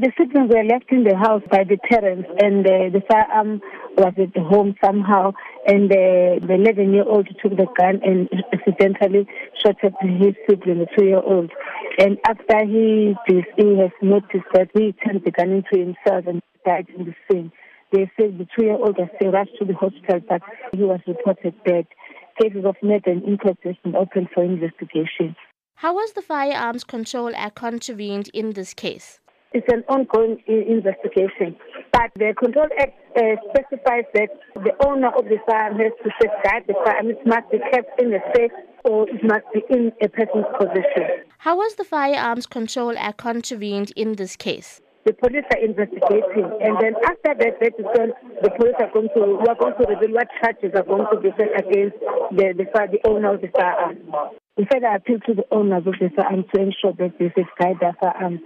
The siblings were left in the house by the parents, and uh, the firearm was at home somehow. And uh, the 11 year old took the gun and accidentally shot at his sibling, the two year old. And after he, he has noticed that he turned the gun into himself and died in the scene. They said the two year old was rushed to the hospital, but he was reported dead. Cases of murder and inquest opened for investigation. How was the Firearms Control Act contravened in this case? It's an ongoing investigation. But the Control Act uh, specifies that the owner of the firearm has to safeguard the firearm. It must be kept in a safe or it must be in a person's possession. How was the Firearms Control Act contravened in this case? The police are investigating, and then after that, that is when the police are going to we are going to reveal what charges are going to be set against the the, the owner of the firearm. In fact, I appeal to the owners of the firearm to ensure that they safeguard their firearms.